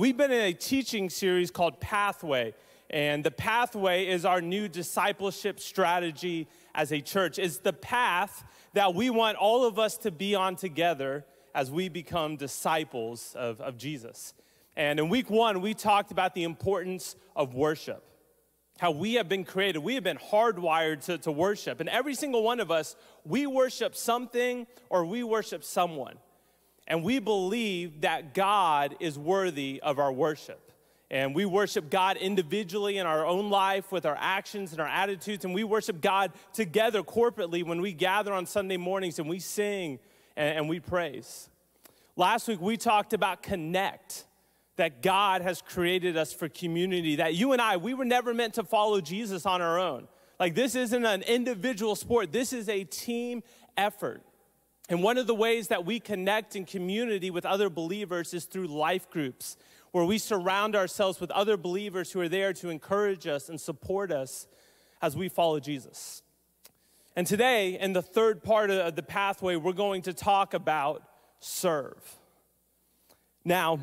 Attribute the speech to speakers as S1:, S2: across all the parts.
S1: We've been in a teaching series called Pathway, and the Pathway is our new discipleship strategy as a church. It's the path that we want all of us to be on together as we become disciples of, of Jesus. And in week one, we talked about the importance of worship, how we have been created. We have been hardwired to, to worship. And every single one of us, we worship something or we worship someone. And we believe that God is worthy of our worship. And we worship God individually in our own life with our actions and our attitudes. And we worship God together corporately when we gather on Sunday mornings and we sing and, and we praise. Last week, we talked about connect, that God has created us for community, that you and I, we were never meant to follow Jesus on our own. Like, this isn't an individual sport, this is a team effort. And one of the ways that we connect in community with other believers is through life groups, where we surround ourselves with other believers who are there to encourage us and support us as we follow Jesus. And today, in the third part of the pathway, we're going to talk about serve. Now,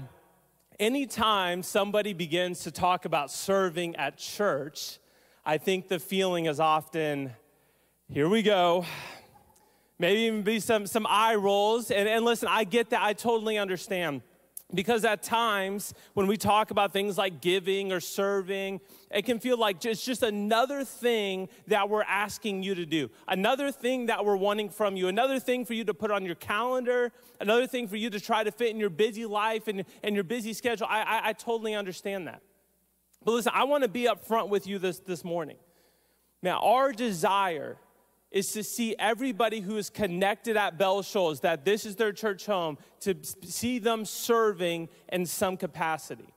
S1: anytime somebody begins to talk about serving at church, I think the feeling is often, here we go maybe even be some, some eye rolls. And, and listen, I get that. I totally understand. Because at times, when we talk about things like giving or serving, it can feel like it's just another thing that we're asking you to do, another thing that we're wanting from you, another thing for you to put on your calendar, another thing for you to try to fit in your busy life and, and your busy schedule. I, I, I totally understand that. But listen, I want to be upfront with you this, this morning. Now, our desire is to see everybody who is connected at Bell Shoals, that this is their church home, to see them serving in some capacity.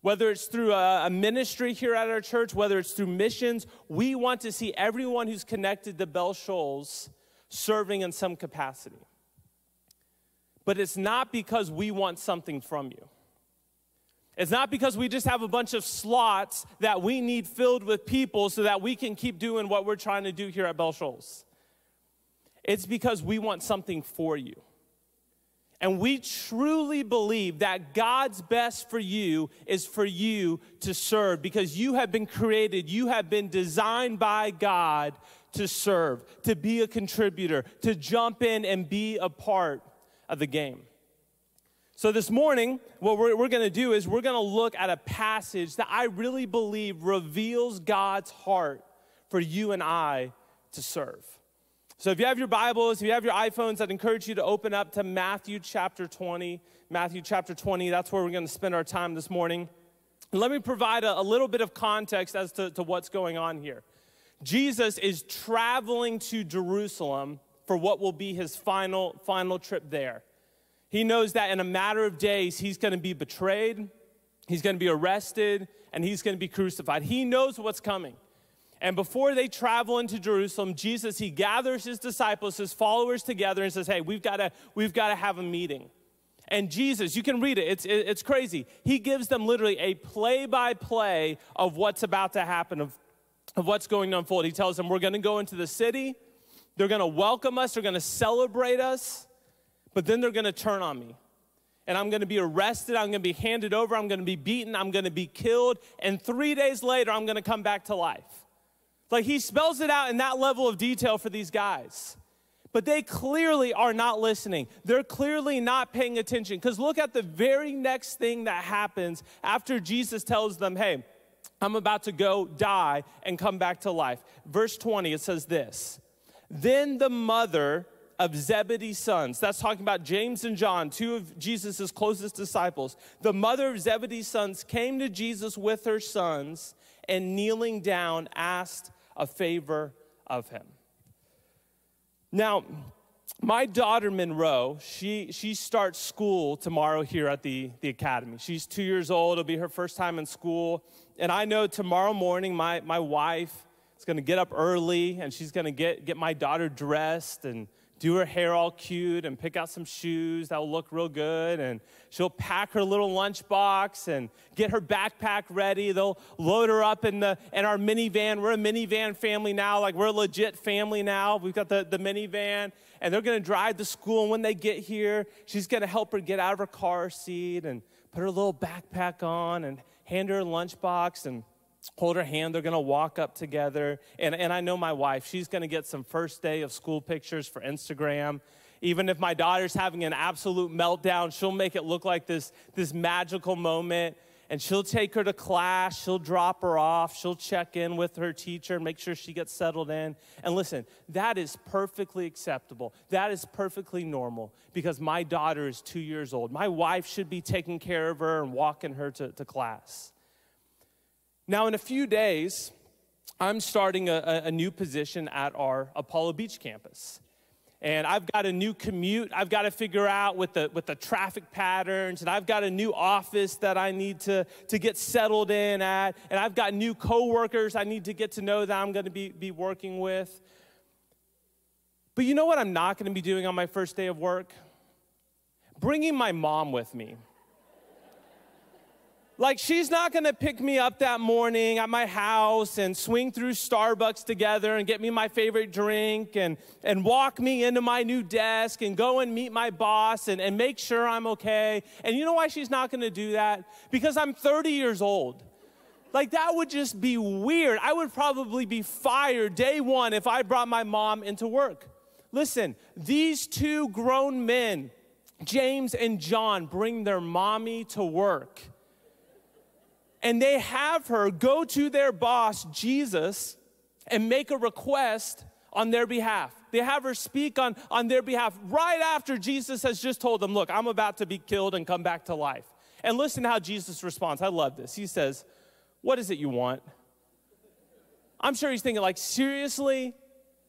S1: Whether it's through a, ministry here at our church, whether it's through missions, we want to see everyone who's connected to Bell Shoals serving in some capacity. But it's not because we want something from you. It's not because we just have a bunch of slots that we need filled with people so that we can keep doing what we're trying to do here at Bell Shoals. It's because we want something for you. And we truly believe that God's best for you is for you to serve because you have been created, you have been designed by God to serve, to be a contributor, to jump in and be a part of the game. So, this morning, what we're, we're going to do is we're going to look at a passage that I really believe reveals God's heart for you and I to serve. So, if you have your Bibles, if you have your iPhones, I'd encourage you to open up to Matthew chapter 20. Matthew chapter 20, that's where we're going to spend our time this morning. let me provide a, a little bit of context as to, to what's going on here. Jesus is traveling to Jerusalem for what will be his final, final trip there. He knows that in a matter of days, he's going to be betrayed, he's going to be arrested, and he's going to be crucified. He knows what's coming. And before they travel into Jerusalem, Jesus, he gathers his disciples, his followers together and says, Hey, we've got to, we've got to have a meeting. And Jesus, you can read it, it's, it's crazy. He gives them literally a play by play of what's about to happen, of, of what's going to unfold. He tells them, We're going to go into the city, they're going to welcome us, they're going to celebrate us but then they're gonna turn on me. And I'm gonna be arrested, I'm gonna be handed over, I'm gonna be beaten, I'm gonna be killed, and three days later, I'm gonna come back to life. Like he spells it out in that level of detail for these guys. But they clearly are not listening. They're clearly not paying attention. Because look at the very next thing that happens after Jesus tells them, hey, I'm about to go die and come back to life. Verse 20, it says this Then the mother of Zebedee's sons. That's talking about James and John, two of Jesus' closest disciples. The mother of Zebedee's sons came to Jesus with her sons and kneeling down asked a favor of him. Now, my daughter Monroe, she, she starts school tomorrow here at the, the academy. She's two years old, it'll be her first time in school. And I know tomorrow morning my, my wife is gonna get up early and she's gonna get, get my daughter dressed and do her hair all cute and pick out some shoes that will look real good. And she'll pack her little lunchbox and get her backpack ready. They'll load her up in, the, in our minivan. We're a minivan family now. Like, we're a legit family now. We've got the, the minivan. And they're going to drive to school. And when they get here, she's going to help her get out of her car seat and put her little backpack on and hand her lunchbox and hold her hand. They're gonna walk up together. And, and I know my wife, she's gonna get some first day of school pictures for Instagram. Even if my daughter's having an absolute meltdown, she'll make it look like this, this magical moment and she'll take her to class, she'll drop her off, she'll check in with her teacher, make sure she gets settled in. And listen, that is perfectly acceptable. That is perfectly normal because my daughter is two years old. My wife should be taking care of her and walking her to, to class. Now, in a few days, I'm starting a, a new position at our Apollo Beach campus and I've got a new commute I've got to figure out with the, with the traffic patterns, and I've got a new office that I need to, to get settled in at, and I've got new coworkers I need to get to know that I'm going to be, be working with. But you know what I'm not going to be doing on my first day of work? Bringing my mom with me. Like, she's not gonna pick me up that morning at my house and swing through Starbucks together and get me my favorite drink and, and walk me into my new desk and go and meet my boss and, and make sure I'm okay. And you know why she's not gonna do that? Because I'm 30 years old. Like, that would just be weird. I would probably be fired day one if I brought my mom into work. Listen, these two grown men, James and John, bring their mommy to work and they have her go to their boss, Jesus, and make a request on their behalf. They have her speak on, on their behalf right after Jesus has just told them, Look, I'm about to be killed and come back to life. And listen to how Jesus responds. I love this. He says, What is it you want? I'm sure he's thinking, like, seriously?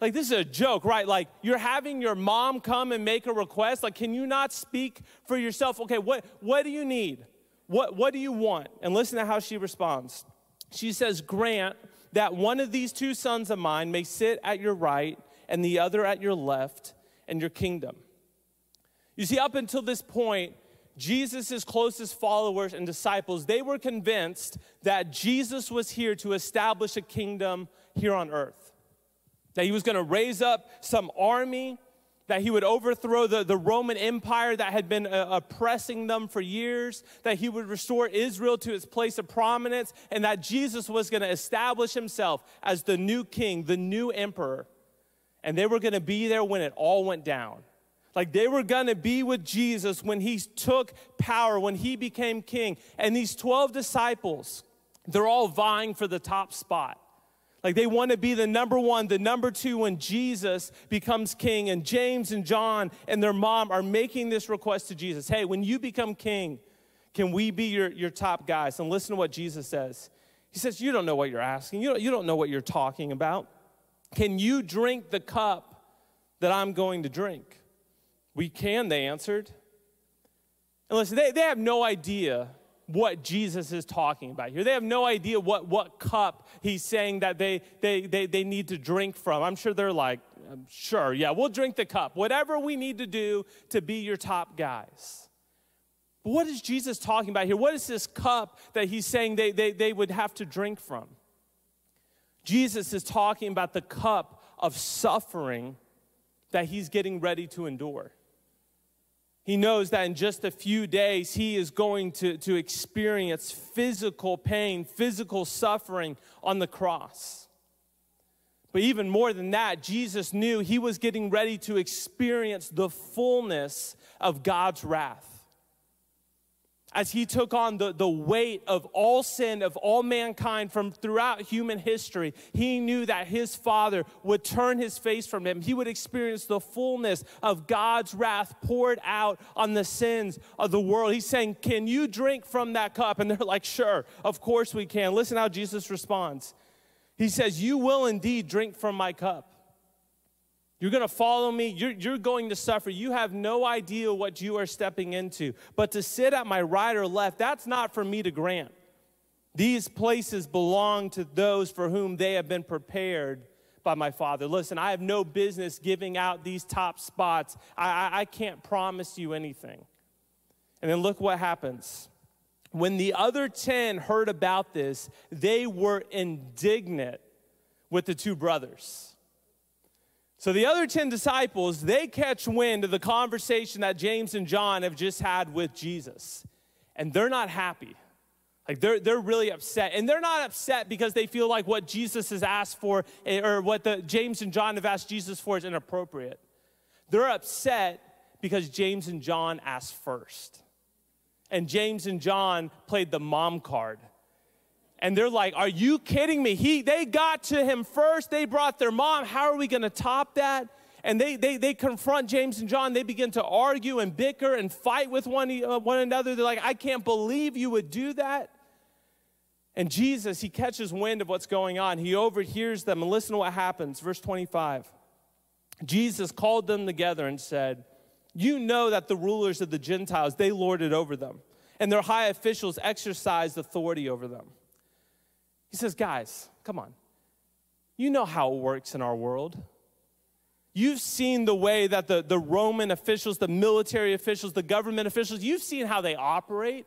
S1: Like, this is a joke, right? Like, you're having your mom come and make a request. Like, can you not speak for yourself? Okay, what, what do you need? What, what do you want? And listen to how she responds. She says, Grant that one of these two sons of mine may sit at your right and the other at your left in your kingdom. You see, up until this point, Jesus' closest followers and disciples, they were convinced that Jesus was here to establish a kingdom here on earth. That he was gonna raise up some army that he would overthrow the, the Roman Empire that had been uh, oppressing them for years, that he would restore Israel to its place of prominence, and that Jesus was going to establish himself as the new king, the new emperor. And they were going to be there when it all went down. Like they were going to be with Jesus when he took power, when he became king. And these 12 disciples, they're all vying for the top spot. Like they want to be the number one, the number two when Jesus becomes king. And James and John and their mom are making this request to Jesus Hey, when you become king, can we be your, your top guys? And listen to what Jesus says. He says, You don't know what you're asking, you don't, you don't know what you're talking about. Can you drink the cup that I'm going to drink? We can, they answered. And listen, they, they have no idea what Jesus is talking about here. They have no idea what, what cup he's saying that they, they, they, they need to drink from. I'm sure they're like, um, sure, yeah, we'll drink the cup. Whatever we need to do to be your top guys. But what is Jesus talking about here? What is this cup that he's saying they, they, they would have to drink from? Jesus is talking about the cup of suffering that he's getting ready to endure. He knows that in just a few days, he is going to, to experience physical pain, physical suffering on the cross. But even more than that, Jesus knew he was getting ready to experience the fullness of God's wrath as he took on the, the weight of all sin of all mankind from throughout human history, he knew that his father would turn his face from him. He would experience the fullness of God's wrath poured out on the sins of the world. He's saying, Can you drink from that cup? And they're like, Sure, of course we can. Listen how Jesus responds. He says, You will indeed drink from my cup. You're going to follow me. You're, you're going to suffer. You have no idea what you are stepping into. But to sit at my right or left, that's not for me to grant. These places belong to those for whom they have been prepared by my Father. Listen, I have no business giving out these top spots. I, I, I can't promise you anything. And then look what happens. When the other 10 heard about this, they were indignant with the two brothers. So the other 10 disciples, they catch wind of the conversation that James and John have just had with Jesus. and they're not happy. Like they're, they're really upset. And they're not upset because they feel like what Jesus has asked for eh, or what the James and John have asked Jesus for is inappropriate. They're upset because James and John asked first. And James and John played the mom card. And they're like, Are you kidding me? He, they got to him first. They brought their mom. How are we going to top that? And they, they, they confront James and John. They begin to argue and bicker and fight with one, uh, one another. They're like, I can't believe you would do that. And Jesus, he catches wind of what's going on. He overhears them. And listen to what happens. Verse 25. Jesus called them together and said, You know that the rulers of the Gentiles, they lord it over them, and their high officials exercise authority over them. He says, Guys, come on. You know how it works in our world. You've seen the way that the, the Roman officials, the military officials, the government officials, you've seen how they operate,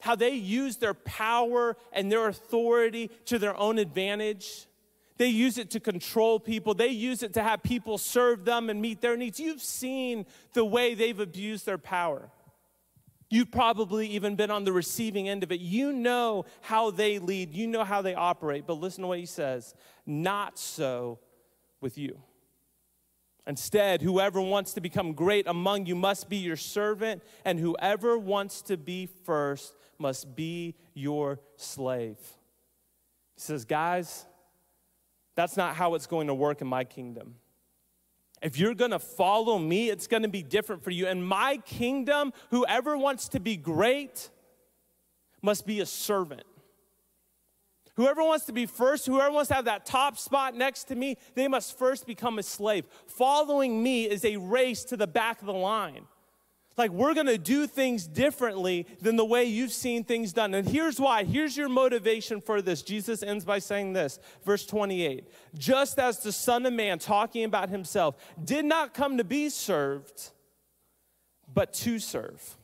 S1: how they use their power and their authority to their own advantage. They use it to control people. They use it to have people serve them and meet their needs. You've seen the way they've abused their power. You've probably even been on the receiving end of it. You know how they lead, you know how they operate. But listen to what he says not so with you. Instead, whoever wants to become great among you must be your servant, and whoever wants to be first must be your slave. He says, Guys, that's not how it's going to work in my kingdom. If you're gonna follow me, it's gonna be different for you. In my kingdom, whoever wants to be great must be a servant. Whoever wants to be first, whoever wants to have that top spot next to me, they must first become a slave. Following me is a race to the back of the line. Like, we're gonna do things differently than the way you've seen things done. And here's why. Here's your motivation for this. Jesus ends by saying this, verse 28 Just as the Son of Man, talking about himself, did not come to be served, but to serve,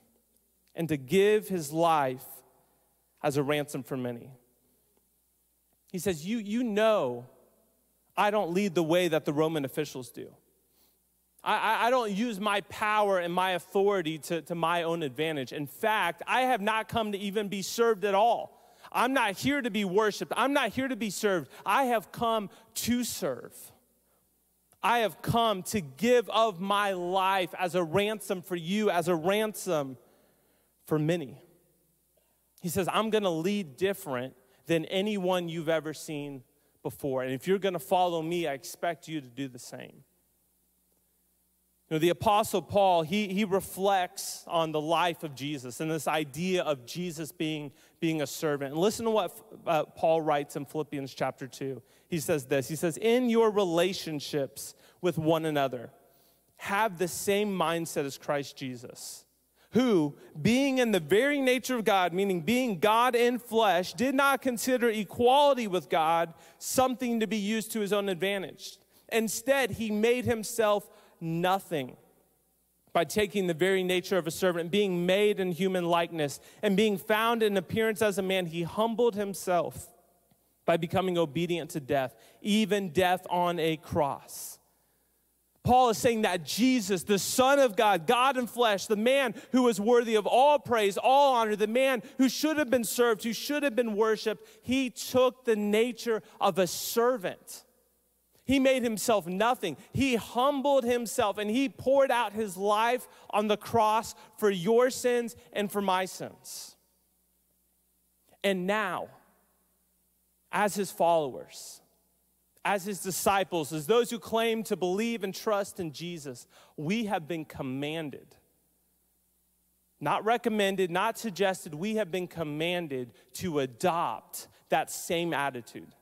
S1: and to give his life as a ransom for many. He says, You, you know, I don't lead the way that the Roman officials do. I, I, don't use my power and my authority to, to my own advantage. In fact, I have not come to even be served at all. I'm not here to be worshiped. I'm not here to be served. I have come to serve. I have come to give of my life as a ransom for you, as a ransom for many. He says, I'm going to lead different than anyone you've ever seen before. And if you're going to follow me, I expect you to do the same. You know, the Apostle Paul, he, he reflects on the life of Jesus and this idea of Jesus being, being a servant. And listen to what uh, Paul writes in Philippians chapter 2. He says this He says, In your relationships with one another, have the same mindset as Christ Jesus, who, being in the very nature of God, meaning being God in flesh, did not consider equality with God something to be used to his own advantage. Instead, he made himself nothing by taking the very nature of a servant, being made in human likeness, and being found in appearance as a man, he humbled himself by becoming obedient to death, even death on a cross. Paul is saying that Jesus, the Son of God, God in flesh, the man who was worthy of all praise, all honor, the man who should have been served, who should have been worshiped, he took the nature of a servant he made himself nothing. He humbled himself and he poured out his life on the cross for your sins and for my sins. And now, as his followers, as his disciples, as those who claim to believe and trust in Jesus, we have been commanded, not recommended, not suggested, we have been commanded to adopt that same attitude,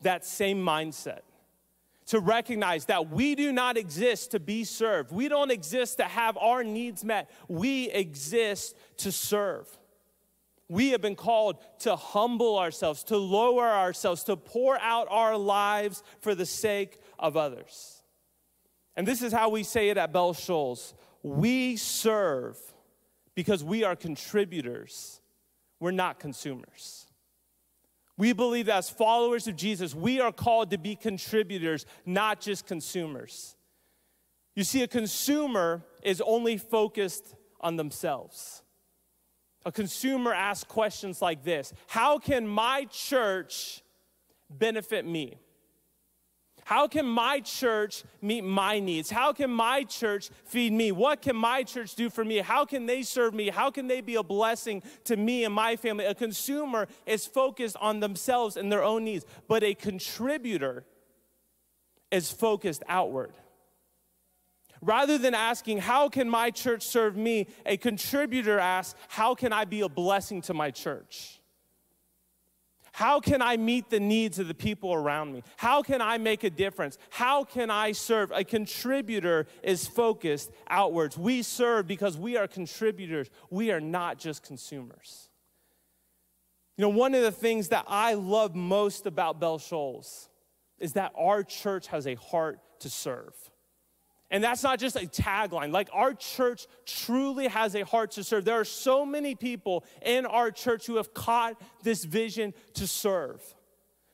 S1: that same mindset to recognize that we do not exist to be served. We don't exist to have our needs met. We exist to serve. We have been called to humble ourselves, to lower ourselves, to pour out our lives for the sake of others. And this is how we say it at Bell Shoals we serve because we are contributors, we're not consumers. We believe that as followers of Jesus, we are called to be contributors, not just consumers. You see, a consumer is only focused on themselves. A consumer asks questions like this How can my church benefit me? How can my church meet my needs? How can my church feed me? What can my church do for me? How can they serve me? How can they be a blessing to me and my family? A consumer is focused on themselves and their own needs, but a contributor is focused outward. Rather than asking, How can my church serve me? a contributor asks, How can I be a blessing to my church? How can I meet the needs of the people around me? How can I make a difference? How can I serve? A contributor is focused outwards. We serve because we are contributors, we are not just consumers. You know, one of the things that I love most about Bell Shoals is that our church has a heart to serve. And that's not just a tagline. Like our church truly has a heart to serve. There are so many people in our church who have caught this vision to serve,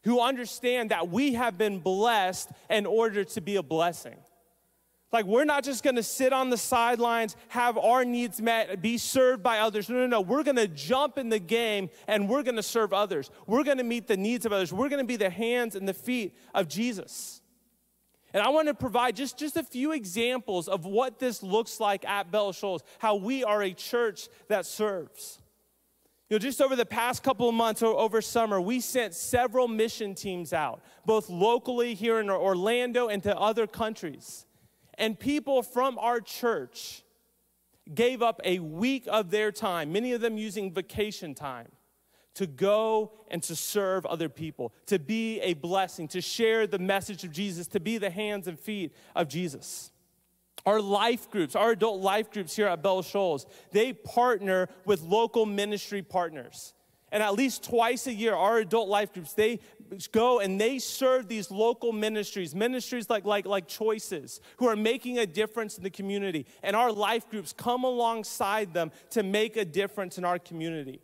S1: who understand that we have been blessed in order to be a blessing. Like, we're not just gonna sit on the sidelines, have our needs met, be served by others. No, no, no. We're gonna jump in the game and we're gonna serve others. We're gonna meet the needs of others. We're gonna be the hands and the feet of Jesus. And I want to provide just, just a few examples of what this looks like at Bell Shoals, how we are a church that serves. You know, just over the past couple of months or over summer, we sent several mission teams out, both locally here in Orlando and to other countries. And people from our church gave up a week of their time, many of them using vacation time, to go and to serve other people, to be a blessing, to share the message of Jesus, to be the hands and feet of Jesus. Our life groups, our adult life groups here at Bell Shoals, they partner with local ministry partners. And at least twice a year, our adult life groups, they go and they serve these local ministries, ministries like, like, like Choices, who are making a difference in the community. And our life groups come alongside them to make a difference in our community.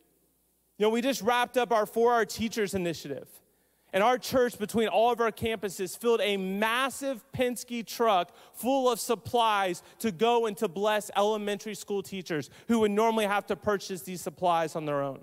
S1: You know, we just wrapped up our For Our Teachers initiative. And our church, between all of our campuses, filled a massive Penske truck full of supplies to go and to bless elementary school teachers who would normally have to purchase these supplies on their own.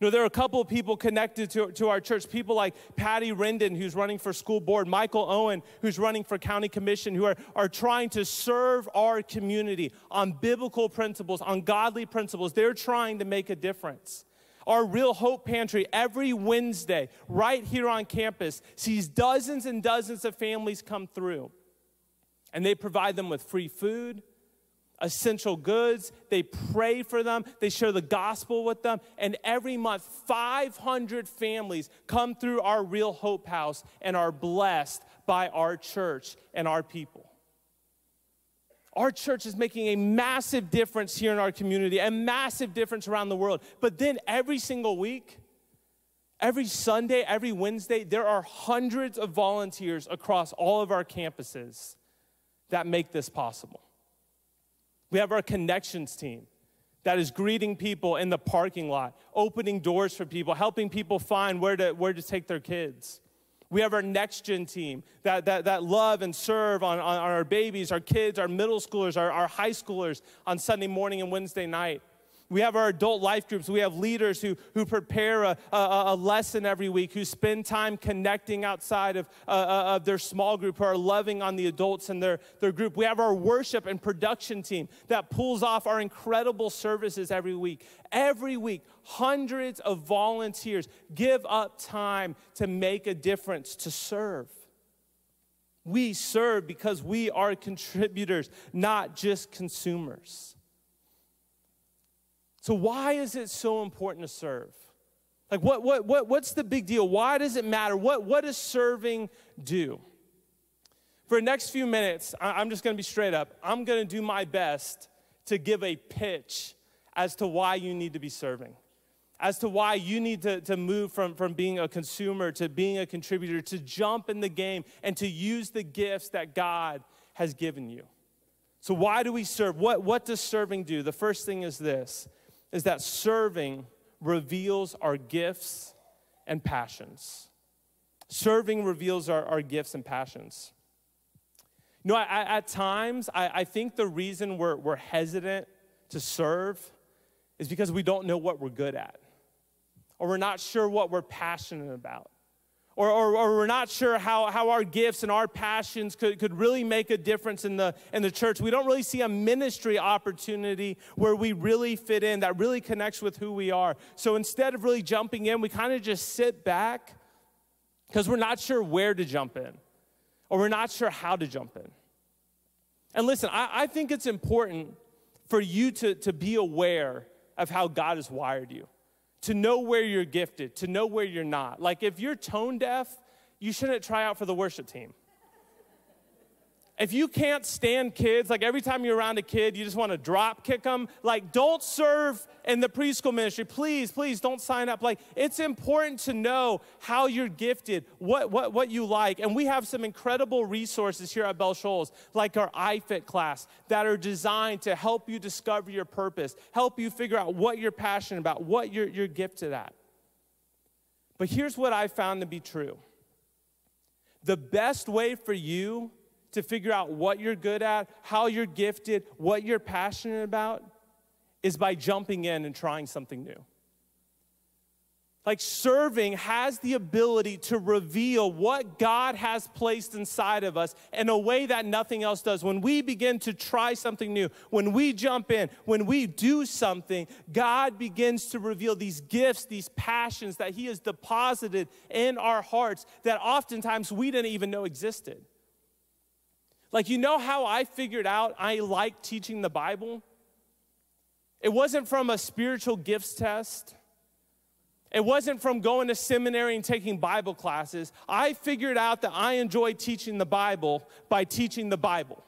S1: You know, there are a couple of people connected to, to our church, people like Patty Rendon, who's running for school board, Michael Owen, who's running for county commission, who are, are trying to serve our community on biblical principles, on godly principles. They're trying to make a difference. Our Real Hope Pantry, every Wednesday, right here on campus, sees dozens and dozens of families come through. And they provide them with free food, essential goods. They pray for them. They share the gospel with them. And every month, 500 families come through our Real Hope House and are blessed by our church and our people. Our church is making a massive difference here in our community, a massive difference around the world. But then every single week, every Sunday, every Wednesday, there are hundreds of volunteers across all of our campuses that make this possible. We have our connections team that is greeting people in the parking lot, opening doors for people, helping people find where to, where to take their kids. We have our next gen team that, that, that love and serve on, on our babies, our kids, our middle schoolers, our, our high schoolers on Sunday morning and Wednesday night. We have our adult life groups. We have leaders who, who prepare a, a, a lesson every week, who spend time connecting outside of, uh, uh, of their small group, who are loving on the adults in their, their group. We have our worship and production team that pulls off our incredible services every week. Every week, hundreds of volunteers give up time to make a difference, to serve. We serve because we are contributors, not just consumers. So, why is it so important to serve? Like, what, what, what, what's the big deal? Why does it matter? What, what does serving do? For the next few minutes, I'm just gonna be straight up. I'm gonna do my best to give a pitch as to why you need to be serving, as to why you need to, to move from, from being a consumer to being a contributor, to jump in the game and to use the gifts that God has given you. So, why do we serve? What, what does serving do? The first thing is this is that serving reveals our gifts and passions. Serving reveals our, our gifts and passions. You know, I, at times, I, I think the reason we're, we're hesitant to serve is because we don't know what we're good at, or we're not sure what we're passionate about. Or, or, or, we're not sure how, how our gifts and our passions could, could really make a difference in the, in the church. We don't really see a ministry opportunity where we really fit in, that really connects with who we are. So instead of really jumping in, we kind of just sit back because we're not sure where to jump in or we're not sure how to jump in. And listen, I, I think it's important for you to, to be aware of how God has wired you, to know where you're gifted, to know where you're not. Like if you're tone deaf, you shouldn't try out for the worship team. If you can't stand kids, like every time you're around a kid, you just want to drop kick them, like don't serve in the preschool ministry. Please, please don't sign up. Like it's important to know how you're gifted, what, what, what you like. And we have some incredible resources here at Bell Shoals, like our iFit class, that are designed to help you discover your purpose, help you figure out what you're passionate about, what you're, you're gifted at. But here's what I found to be true the best way for you to figure out what you're good at, how you're gifted, what you're passionate about, is by jumping in and trying something new. Like serving has the ability to reveal what God has placed inside of us in a way that nothing else does. When we begin to try something new, when we jump in, when we do something, God begins to reveal these gifts, these passions that He has deposited in our hearts that oftentimes we didn't even know existed. Like, you know how I figured out I like teaching the Bible? It wasn't from a spiritual gifts test. It wasn't from going to seminary and taking Bible classes. I figured out that I enjoy teaching the Bible by teaching the Bible.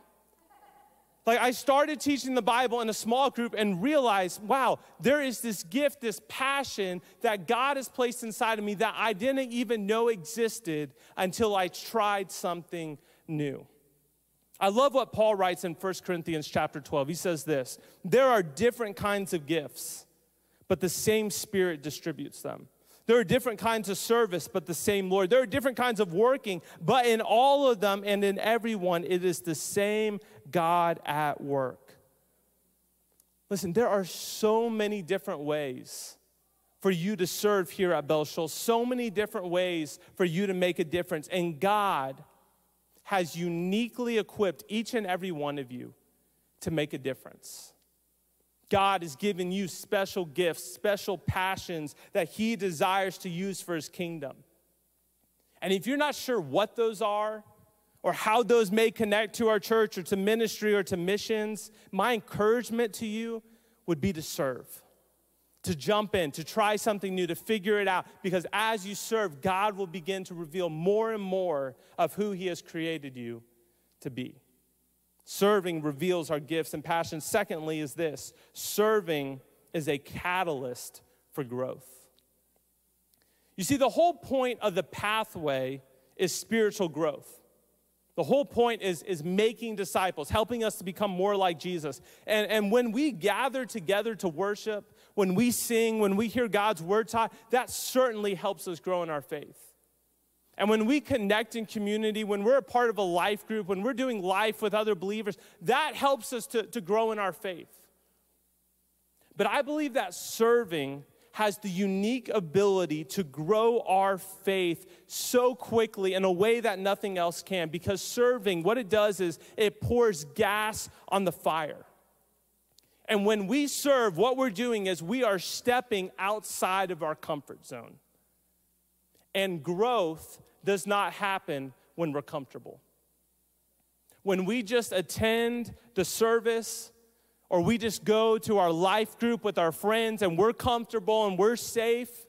S1: Like, I started teaching the Bible in a small group and realized, wow, there is this gift, this passion that God has placed inside of me that I didn't even know existed until I tried something new. I love what Paul writes in 1 Corinthians chapter 12. He says this There are different kinds of gifts, but the same Spirit distributes them. There are different kinds of service, but the same Lord. There are different kinds of working, but in all of them and in everyone, it is the same God at work. Listen, there are so many different ways for you to serve here at Bell Shoals, so many different ways for you to make a difference. And God, has uniquely equipped each and every one of you to make a difference. God has given you special gifts, special passions that He desires to use for His kingdom. And if you're not sure what those are, or how those may connect to our church or to ministry or to missions, my encouragement to you would be to serve to jump in, to try something new, to figure it out. Because as you serve, God will begin to reveal more and more of who He has created you to be. Serving reveals our gifts and passions. Secondly, is this serving is a catalyst for growth. You see, the whole point of the pathway is spiritual growth. The whole point is, is making disciples, helping us to become more like Jesus. And, and when we gather together to worship, when we sing, when we hear God's word taught, that certainly helps us grow in our faith. And when we connect in community, when we're a part of a life group, when we're doing life with other believers, that helps us to, to grow in our faith. But I believe that serving has the unique ability to grow our faith so quickly in a way that nothing else can because serving, what it does is it pours gas on the fire. And when we serve, what we're doing is we are stepping outside of our comfort zone. And growth does not happen when we're comfortable. When we just attend the service, or we just go to our life group with our friends and we're comfortable and we're safe,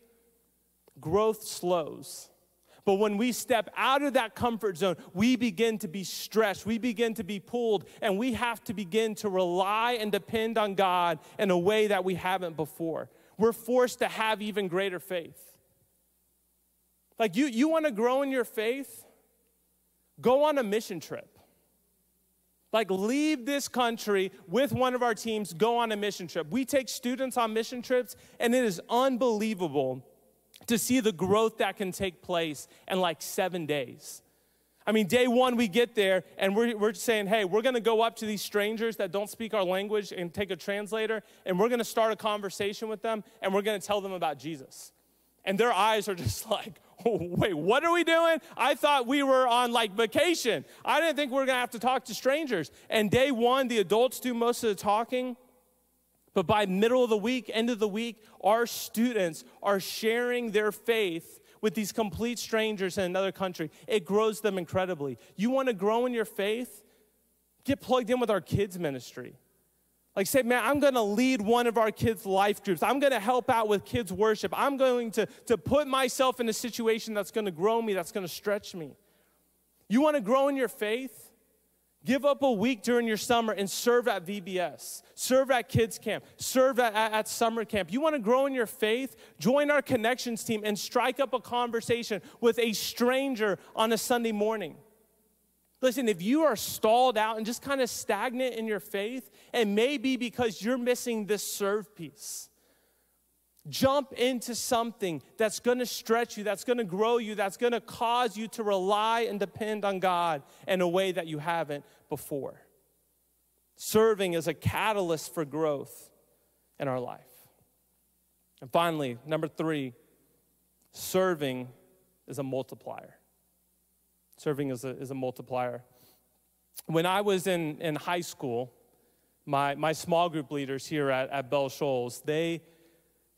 S1: growth slows. But when we step out of that comfort zone, we begin to be stretched, we begin to be pulled, and we have to begin to rely and depend on God in a way that we haven't before. We're forced to have even greater faith. Like, you, you want to grow in your faith? Go on a mission trip. Like, leave this country with one of our teams, go on a mission trip. We take students on mission trips, and it is unbelievable to see the growth that can take place in like seven days. I mean, day one, we get there and we're, we're saying, hey, we're gonna go up to these strangers that don't speak our language and take a translator, and we're gonna start a conversation with them, and we're gonna tell them about Jesus. And their eyes are just like, wait, what are we doing? I thought we were on like vacation. I didn't think we were gonna have to talk to strangers. And day one, the adults do most of the talking. But by middle of the week, end of the week, our students are sharing their faith with these complete strangers in another country, it grows them incredibly. You want to grow in your faith? Get plugged in with our kids' ministry. Like, say, man, I'm gonna lead one of our kids' life groups. I'm gonna help out with kids' worship. I'm going to, to put myself in a situation that's gonna grow me, that's gonna stretch me. You wanna grow in your faith? Give up a week during your summer and serve at VBS, serve at kids camp, serve at, at, at, summer camp. You want to grow in your faith? Join our connections team and strike up a conversation with a stranger on a Sunday morning. Listen, if you are stalled out and just kind of stagnant in your faith, it may be because you're missing this serve piece. Jump into something that's gonna stretch you, that's gonna grow you, that's gonna cause you to rely and depend on God in a way that you haven't before. Serving is a catalyst for growth in our life. And finally, number three, serving is a multiplier. Serving is a, is a multiplier. When I was in, in high school, my, my small group leaders here at, at Bell Shoals, they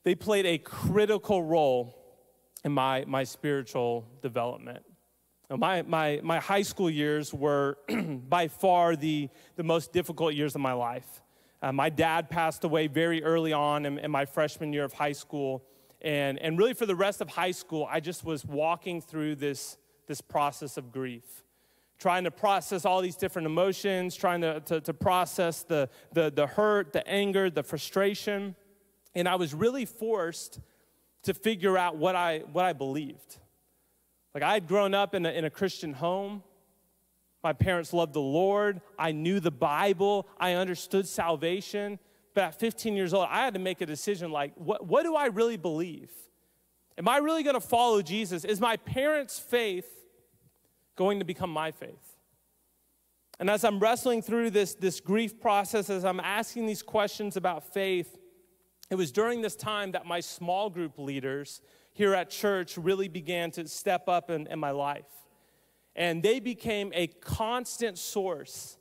S1: they played a critical role in my, my spiritual development. Now, my, my, my high school years were by far the, the most difficult years of my life. Uh, my dad passed away very early on in, in my freshman year of high school. And, and really, for the rest of high school, I just was walking through this, this process of grief trying to process all these different emotions, trying to, to, to, process the, the, the hurt, the anger, the frustration. And I was really forced to figure out what I, what I believed. Like I had grown up in a, in a Christian home. My parents loved the Lord. I knew the Bible. I understood salvation. But at 15 years old, I had to make a decision like, what, what do I really believe? Am I really going to follow Jesus? Is my parents' faith going to become my faith? And as I'm wrestling through this, this grief process, as I'm asking these questions about faith, it was during this time that my small group leaders here at church really began to step up in, in my life. And they became a constant source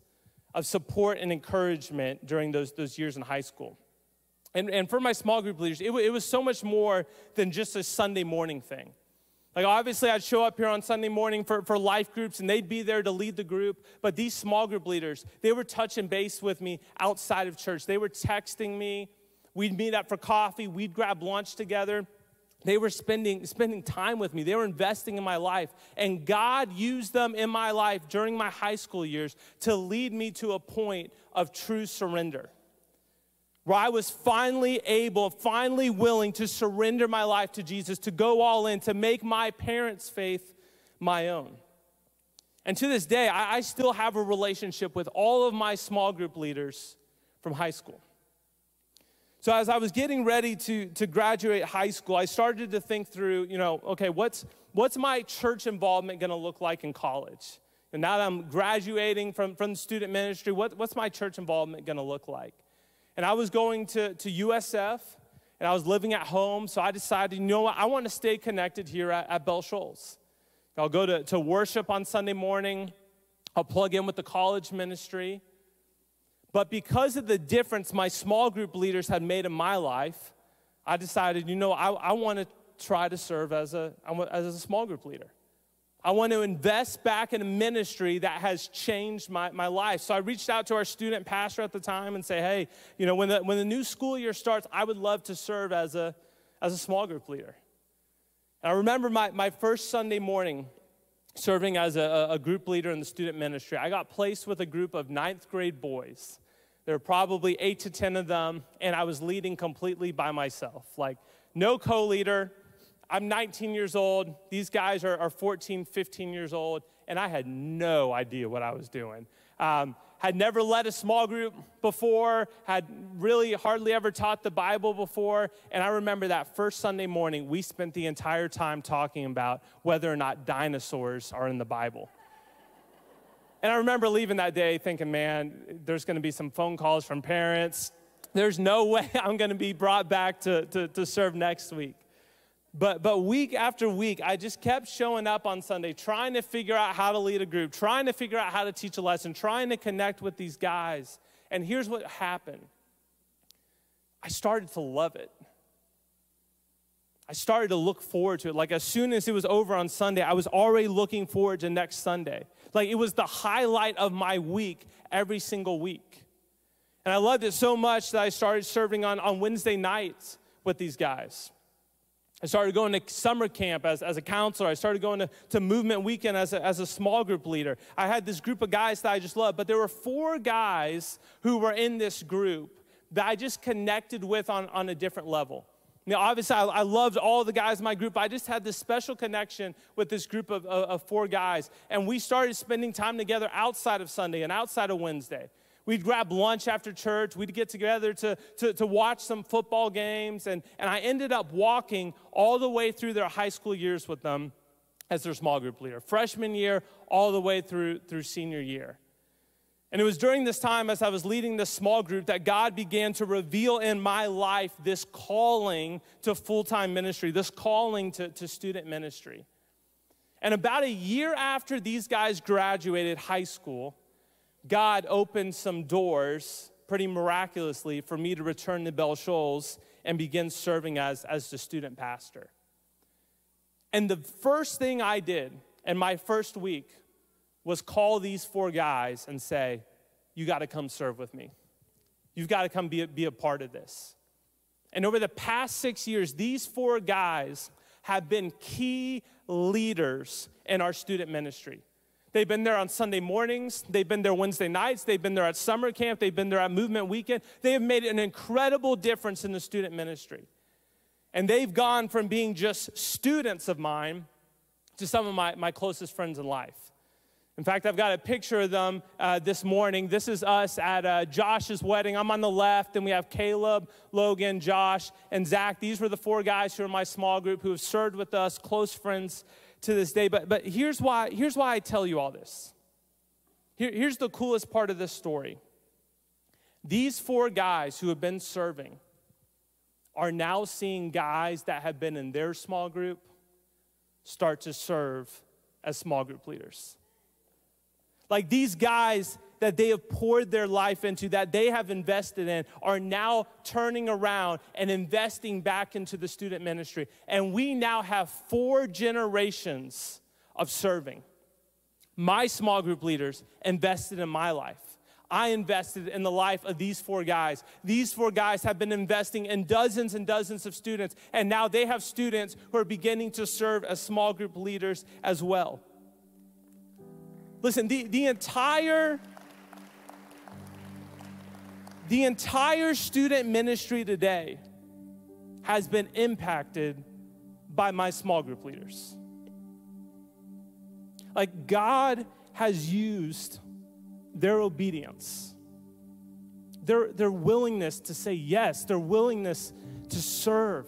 S1: of support and encouragement during those, those years in high school. And, and for my small group leaders, it, it was so much more than just a Sunday morning thing. Like, obviously, I'd show up here on Sunday morning for, for life groups and they'd be there to lead the group. But these small group leaders, they were touching base with me outside of church. They were texting me, We'd meet up for coffee, we'd grab lunch together. They were spending, spending time with me. They were investing in my life. And God used them in my life during my high school years to lead me to a point of true surrender. Where I was finally able, finally willing to surrender my life to Jesus, to go all in, to make my parents' faith my own. And to this day, I, I still have a relationship with all of my small group leaders from high school. So as I was getting ready to, to graduate high school, I started to think through, you know, okay, what's, what's my church involvement going to look like in college? And now that I'm graduating from, from student ministry, what, what's my church involvement going to look like? And I was going to, to USF, and I was living at home, so I decided, you know what, I want to stay connected here at, at Bell Shoals. I'll go to, to worship on Sunday morning. I'll plug in with the college ministry. But because of the difference my small group leaders had made in my life, I decided, you know, I, I want to try to serve as a, as a small group leader. I want to invest back in a ministry that has changed my, my life. So I reached out to our student pastor at the time and say, hey, you know, when the, when the new school year starts, I would love to serve as a, as a small group leader. And I remember my, my first Sunday morning serving as a, a group leader in the student ministry, I got placed with a group of ninth grade boys. There were probably eight to 10 of them, and I was leading completely by myself. Like, no co leader. I'm 19 years old. These guys are, are 14, 15 years old, and I had no idea what I was doing. Um, had never led a small group before, had really hardly ever taught the Bible before. And I remember that first Sunday morning, we spent the entire time talking about whether or not dinosaurs are in the Bible. And I remember leaving that day thinking, man, there's to be some phone calls from parents. There's no way I'm to be brought back to, to, to serve next week. But, but week after week, I just kept showing up on Sunday, trying to figure out how to lead a group, trying to figure out how to teach a lesson, trying to connect with these guys. And here's what happened I started to love it. I started to look forward to it. Like as soon as it was over on Sunday, I was already looking forward to next Sunday. Like it was the highlight of my week every single week. And I loved it so much that I started serving on, on Wednesday nights with these guys. I started going to summer camp as, as a counselor. I started going to, to movement weekend as a, as a small group leader. I had this group of guys that I just loved, but there were four guys who were in this group that I just connected with on, on a different level. Now, obviously, I, I, loved all the guys in my group. I just had this special connection with this group of, of, of, four guys. And we started spending time together outside of Sunday and outside of Wednesday. We'd grab lunch after church. We'd get together to, to, to watch some football games. And, and I ended up walking all the way through their high school years with them as their small group leader, freshman year all the way through, through senior year. And it was during this time, as I was leading this small group, that God began to reveal in my life this calling to full time ministry, this calling to, to student ministry. And about a year after these guys graduated high school, God opened some doors pretty miraculously for me to return to Bell Shoals and begin serving as, as the student pastor. And the first thing I did in my first week was call these four guys and say, You got to come serve with me. You've got to come be be a part of this. And over the past six years, these four guys have been key leaders in our student ministry. They've been there on Sunday mornings. They've been there Wednesday nights. They've been there at summer camp. They've been there at movement weekend. They have made an incredible difference in the student ministry. And they've gone from being just students of mine to some of my, my closest friends in life. In fact, I've got a picture of them uh, this morning. This is us at uh, Josh's wedding. I'm on the left, and we have Caleb, Logan, Josh, and Zach. These were the four guys who are my small group who have served with us, close friends to this day. But, but here's, why, here's why I tell you all this. Here, here's the coolest part of this story. These four guys who have been serving are now seeing guys that have been in their small group start to serve as small group leaders. Like these guys that they have poured their life into, that they have invested in, are now turning around and investing back into the student ministry. And we now have four generations of serving. My small group leaders invested in my life. I invested in the life of these four guys. These four guys have been investing in dozens and dozens of students, and now they have students who are beginning to serve as small group leaders as well. Listen, the, the entire the entire student ministry today has been impacted by my small group leaders. Like God has used their obedience, their, their willingness to say yes, their willingness to serve.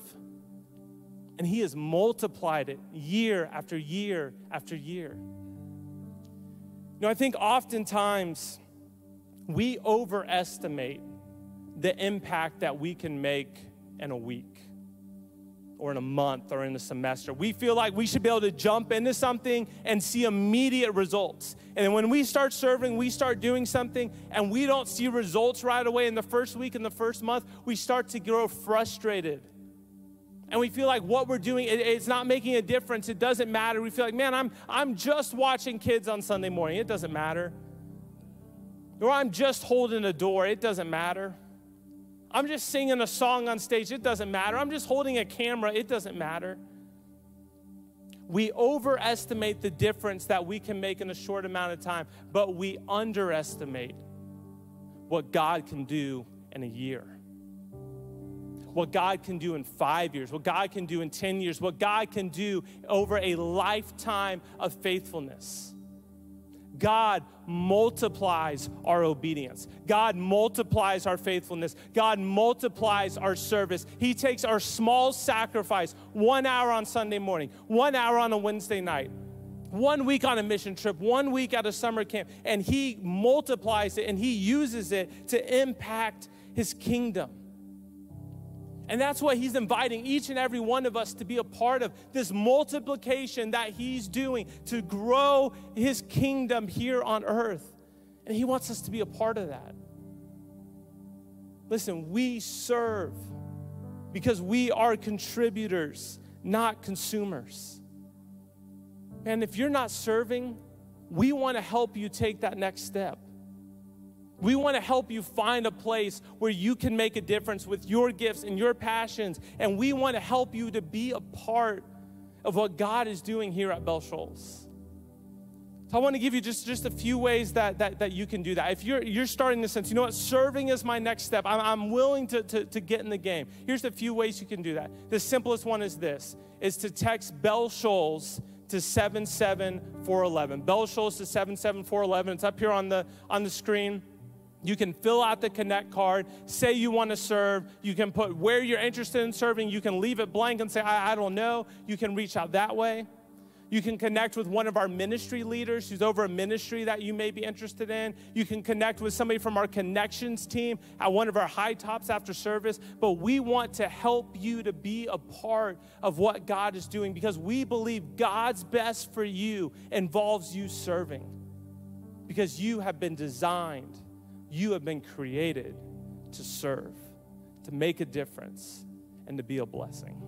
S1: And He has multiplied it year after year after year. You know, I think oftentimes we overestimate the impact that we can make in a week or in a month or in a semester. We feel like we should be able to jump into something and see immediate results. And when we start serving, we start doing something and we don't see results right away in the first week, in the first month, we start to grow frustrated. And we feel like what we're doing it, it's not making a difference. It doesn't matter. We feel like man i'm i'm just watching kids on sunday morning. It doesn't matter. Or i'm just holding a door. It doesn't matter i'm just singing a song on stage. It doesn't matter. I'm just holding a camera. It doesn't matter. We overestimate the difference that we can make in a short amount of time but we underestimate what god can do in a year. What God can do in five years, what God can do in 10 years, what God can do over a lifetime of faithfulness. God multiplies our obedience. God multiplies our faithfulness. God multiplies our service. He takes our small sacrifice, one hour on Sunday morning, one hour on a Wednesday night, one week on a mission trip, one week at a summer camp, and he multiplies it and he uses it to impact his kingdom. And that's what he's inviting each and every one of us to be a part of this multiplication that he's doing to grow his kingdom here on earth. And he wants us to be a part of that. Listen, we serve because we are contributors, not consumers. And if you're not serving, we want to help you take that next step. We want to help you find a place where you can make a difference with your gifts and your passions. And we want to help you to be a part of what God is doing here at Bell Shoals. So I want to give you just, just a few ways that, that, that you can do that. If you're, you're starting to sense, you know what, serving is my next step, I'm, I'm willing to, to, to get in the game. Here's a few ways you can do that. The simplest one is this, is to text Bell Shoals to 77411. Bell Shoals to 77411. It's up here on the, on the screen. You can fill out the Connect card, say you want to serve. You can put where you're interested in serving. You can leave it blank and say, I, I don't know. You can reach out that way. You can connect with one of our ministry leaders who's over a ministry that you may be interested in. You can connect with somebody from our connections team at one of our high tops after service. But we want to help you to be a part of what God is doing because we believe God's best for you involves you serving because you have been designed, you have been created to serve, to make a difference, and to be a blessing.